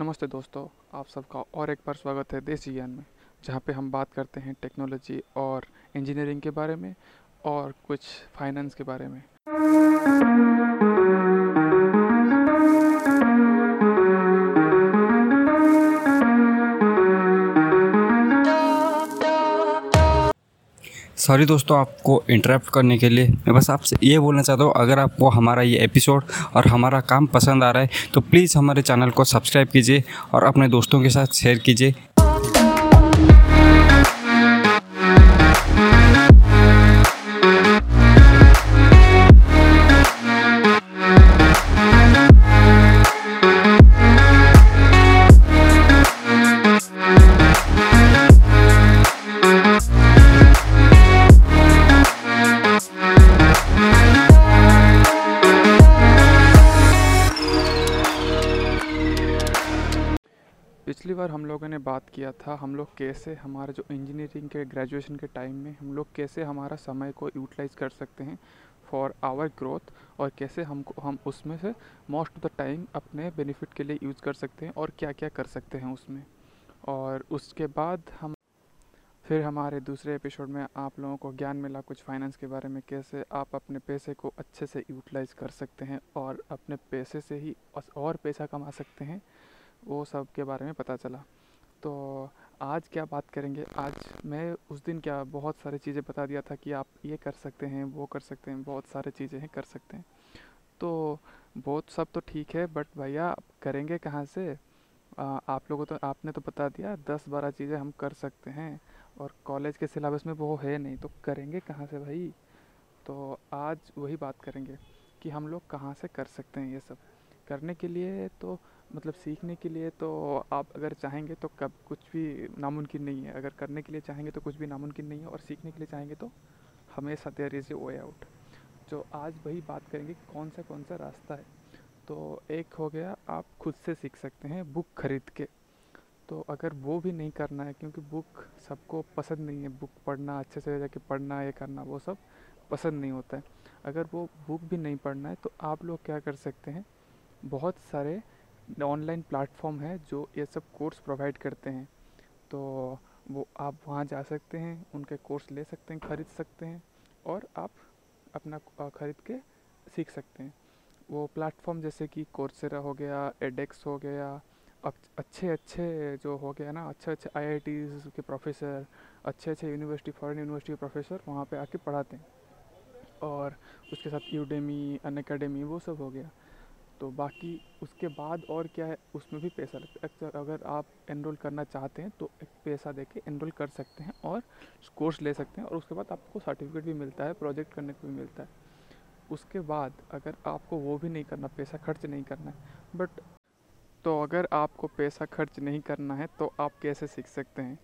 नमस्ते दोस्तों, आप सबका और एक बार स्वागत है देसी ज्ञान में, जहाँ पे हम बात करते हैं टेक्नोलॉजी और इंजीनियरिंग के बारे में और कुछ फाइनेंस के बारे में। सॉरी दोस्तों आपको इंटरप्ट करने के लिए। मैं बस आपसे ये बोलना चाहता हूँ, अगर आपको हमारा ये एपिसोड और हमारा काम पसंद आ रहा है तो प्लीज़ हमारे चैनल को सब्सक्राइब कीजिए और अपने दोस्तों के साथ शेयर कीजिए। पिछली बार हम लोगों ने बात किया था, हम लोग कैसे हमारा जो इंजीनियरिंग के ग्रेजुएशन के टाइम में हम लोग कैसे हमारा समय को यूटिलाइज कर सकते हैं फॉर आवर ग्रोथ और कैसे हमको, हम उसमें से मोस्ट ऑफ़ द टाइम अपने बेनिफिट के लिए यूज़ कर सकते हैं और क्या क्या कर सकते हैं उसमें। और उसके बाद हम, फिर हमारे दूसरे एपिसोड में आप लोगों को ज्ञान मिला कुछ फाइनेंस के बारे में, कैसे आप अपने पैसे को अच्छे से यूटिलाइज कर सकते हैं और अपने पैसे से ही और पैसा कमा सकते हैं। वो सब के बारे में पता चला। तो आज क्या बात करेंगे? आज मैं उस दिन क्या बहुत सारी चीज़ें बता दिया था कि आप ये कर सकते हैं वो कर सकते हैं बहुत सारी चीज़ें हैं कर सकते हैं। तो बहुत सब तो ठीक है बट भैया करेंगे कहाँ से? आ, आप लोगों तो आपने तो बता दिया दस बारह चीज़ें हम कर सकते हैं और कॉलेज के सिलेबस में वो है नहीं तो करेंगे कहाँ से भाई? तो आज वही बात करेंगे कि हम लोग कहाँ से कर सकते हैं ये सब। करने के लिए तो मतलब सीखने के लिए तो आप अगर चाहेंगे तो कब, कुछ भी नामुमकिन नहीं है। अगर करने के लिए चाहेंगे तो कुछ भी नामुमकिन नहीं है और सीखने के लिए चाहेंगे तो हमेशा there is a way out जो आज वही बात करेंगे कौन सा कौन सा रास्ता है? तो एक हो गया, आप खुद से सीख सकते हैं बुक खरीद के। तो अगर वो भी नहीं करना है, क्योंकि बुक सबको पसंद नहीं है बुक पढ़ना, अच्छे से जाके पढ़ना, ये करना, वो सब पसंद नहीं होता है। अगर वो बुक भी नहीं पढ़ना है तो आप लोग क्या कर सकते हैं, बहुत सारे ऑनलाइन प्लेटफॉर्म है जो ये सब कोर्स प्रोवाइड करते हैं। तो वो आप वहाँ जा सकते हैं, उनके कोर्स ले सकते हैं, ख़रीद सकते हैं और आप अपना ख़रीद के सीख सकते हैं। वो प्लेटफॉर्म जैसे कि कोर्सेरा हो गया एडेक्स हो गया अच्छे अच्छे जो हो गया ना अच्छे अच्छे आई के प्रोफेसर अच्छे अच्छे यूनिवर्सिटी फॉरेन यूनिवर्सिटी के प्रोफेसर वहाँ पे आके पढ़ाते हैं। और उसके साथ यूडेमी अन वो सब हो गया। तो बाकी उसके बाद और क्या है, उसमें भी पैसा लगता है। अगर आप एनरोल करना चाहते हैं तो एक पैसा दे के एनरोल कर सकते हैं और कोर्स ले सकते हैं और उसके बाद आपको सर्टिफिकेट भी मिलता है प्रोजेक्ट करने को भी मिलता है। उसके बाद अगर आपको वो भी नहीं करना, पैसा खर्च नहीं करना है बट तो अगर आपको पैसा खर्च नहीं करना है तो आप कैसे सीख सकते हैं?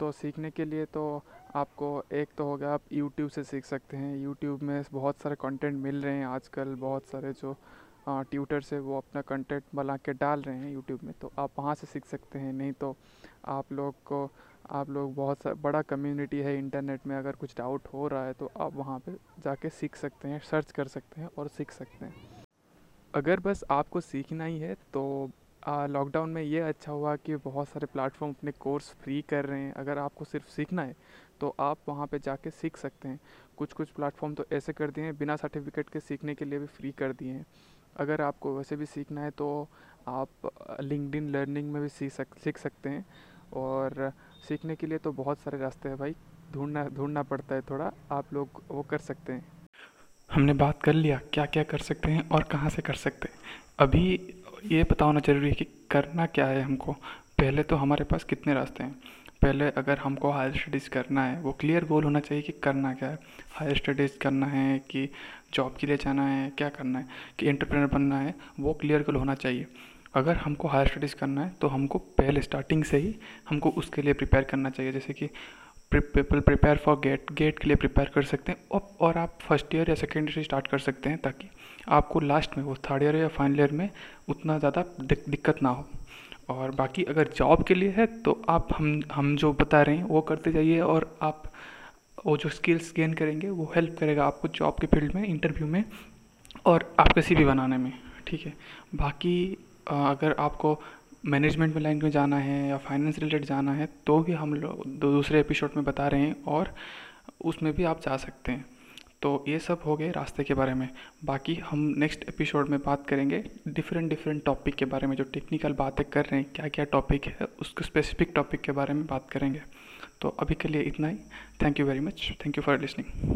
तो सीखने के लिए तो आपको एक तो होगा आप यूट्यूब से सीख सकते हैं। यूट्यूब में बहुत सारे कंटेंट मिल रहे हैं आजकल, बहुत सारे जो ट्यूटर से वो अपना कंटेंट बना के डाल रहे हैं यूट्यूब में तो आप वहाँ से सीख सकते हैं। नहीं तो आप लोग को, आप लोग बहुत बड़ा कम्युनिटी है इंटरनेट में, अगर कुछ डाउट हो रहा है तो आप वहाँ पे जाके सीख सकते हैं सर्च कर सकते हैं और सीख सकते हैं। अगर बस आपको सीखना ही है तो लॉकडाउन में ये अच्छा हुआ कि बहुत सारे प्लेटफॉर्म अपने कोर्स फ्री कर रहे हैं। अगर आपको सिर्फ़ सीखना है तो आप वहाँ पे जाके सीख सकते हैं। कुछ कुछ प्लेटफॉर्म तो ऐसे कर दिए हैं, बिना सर्टिफिकेट के सीखने के लिए भी फ्री कर दिए हैं। अगर आपको वैसे भी सीखना है तो आप लिंकड लर्निंग में भी सीख सक, सीख सकते हैं। और सीखने के लिए तो बहुत सारे रास्ते हैं भाई। ढूंढना ढूंढना पड़ता है थोड़ा। आप लोग वो कर सकते हैं। हमने बात कर लिया क्या क्या कर सकते हैं और कहाँ से कर सकते हैं। अभी ये पता होना ज़रूरी है कि करना क्या है हमको। पहले तो हमारे पास कितने रास्ते हैं? पहले अगर हमको हायर स्टडीज़ करना है वो क्लियर गोल होना चाहिए कि करना क्या है। हायर स्टडीज़ करना है कि जॉब के लिए जाना है क्या करना है कि एंटरप्रेनर बनना है वो क्लियर गोल होना चाहिए। अगर हमको हायर स्टडीज़ करना है तो हमको पहले स्टार्टिंग से ही हमको उसके लिए प्रिपेयर करना चाहिए। जैसे कि people prepare for GATE GATE के लिए प्रिपेयर कर सकते हैं। और, और आप फ़र्स्ट ईयर या सेकेंड ईयर से स्टार्ट कर सकते हैं ताकि आपको लास्ट में वो थर्ड ईयर या फाइनल ईयर में उतना ज़्यादा दिक्कत ना हो। और बाकी अगर जॉब के लिए है तो आप हम हम जो बता रहे हैं, वो करते जाइए और आप, वो जो स्किल्स गेन करेंगे, वो हेल्प करेगा आपको जॉब के फ़ील्ड में इंटरव्यू में और आपका सी बनाने में, ठीक है? बाकी अगर आपको मैनेजमेंट में लाइन में जाना है या फाइनेंस रिलेटेड जाना है तो भी हम लोग दूसरे एपिसोड में बता रहे हैं और उसमें भी आप जा सकते हैं। तो ये सब हो गए रास्ते के बारे में। बाकी हम नेक्स्ट एपिसोड में बात करेंगे डिफरेंट डिफरेंट टॉपिक के बारे में, जो टेक्निकल बातें कर रहे हैं क्या क्या टॉपिक है, उसके स्पेसिफिक टॉपिक के बारे में बात करेंगे। तो अभी के लिए इतना ही। Thank you very much thank you for listening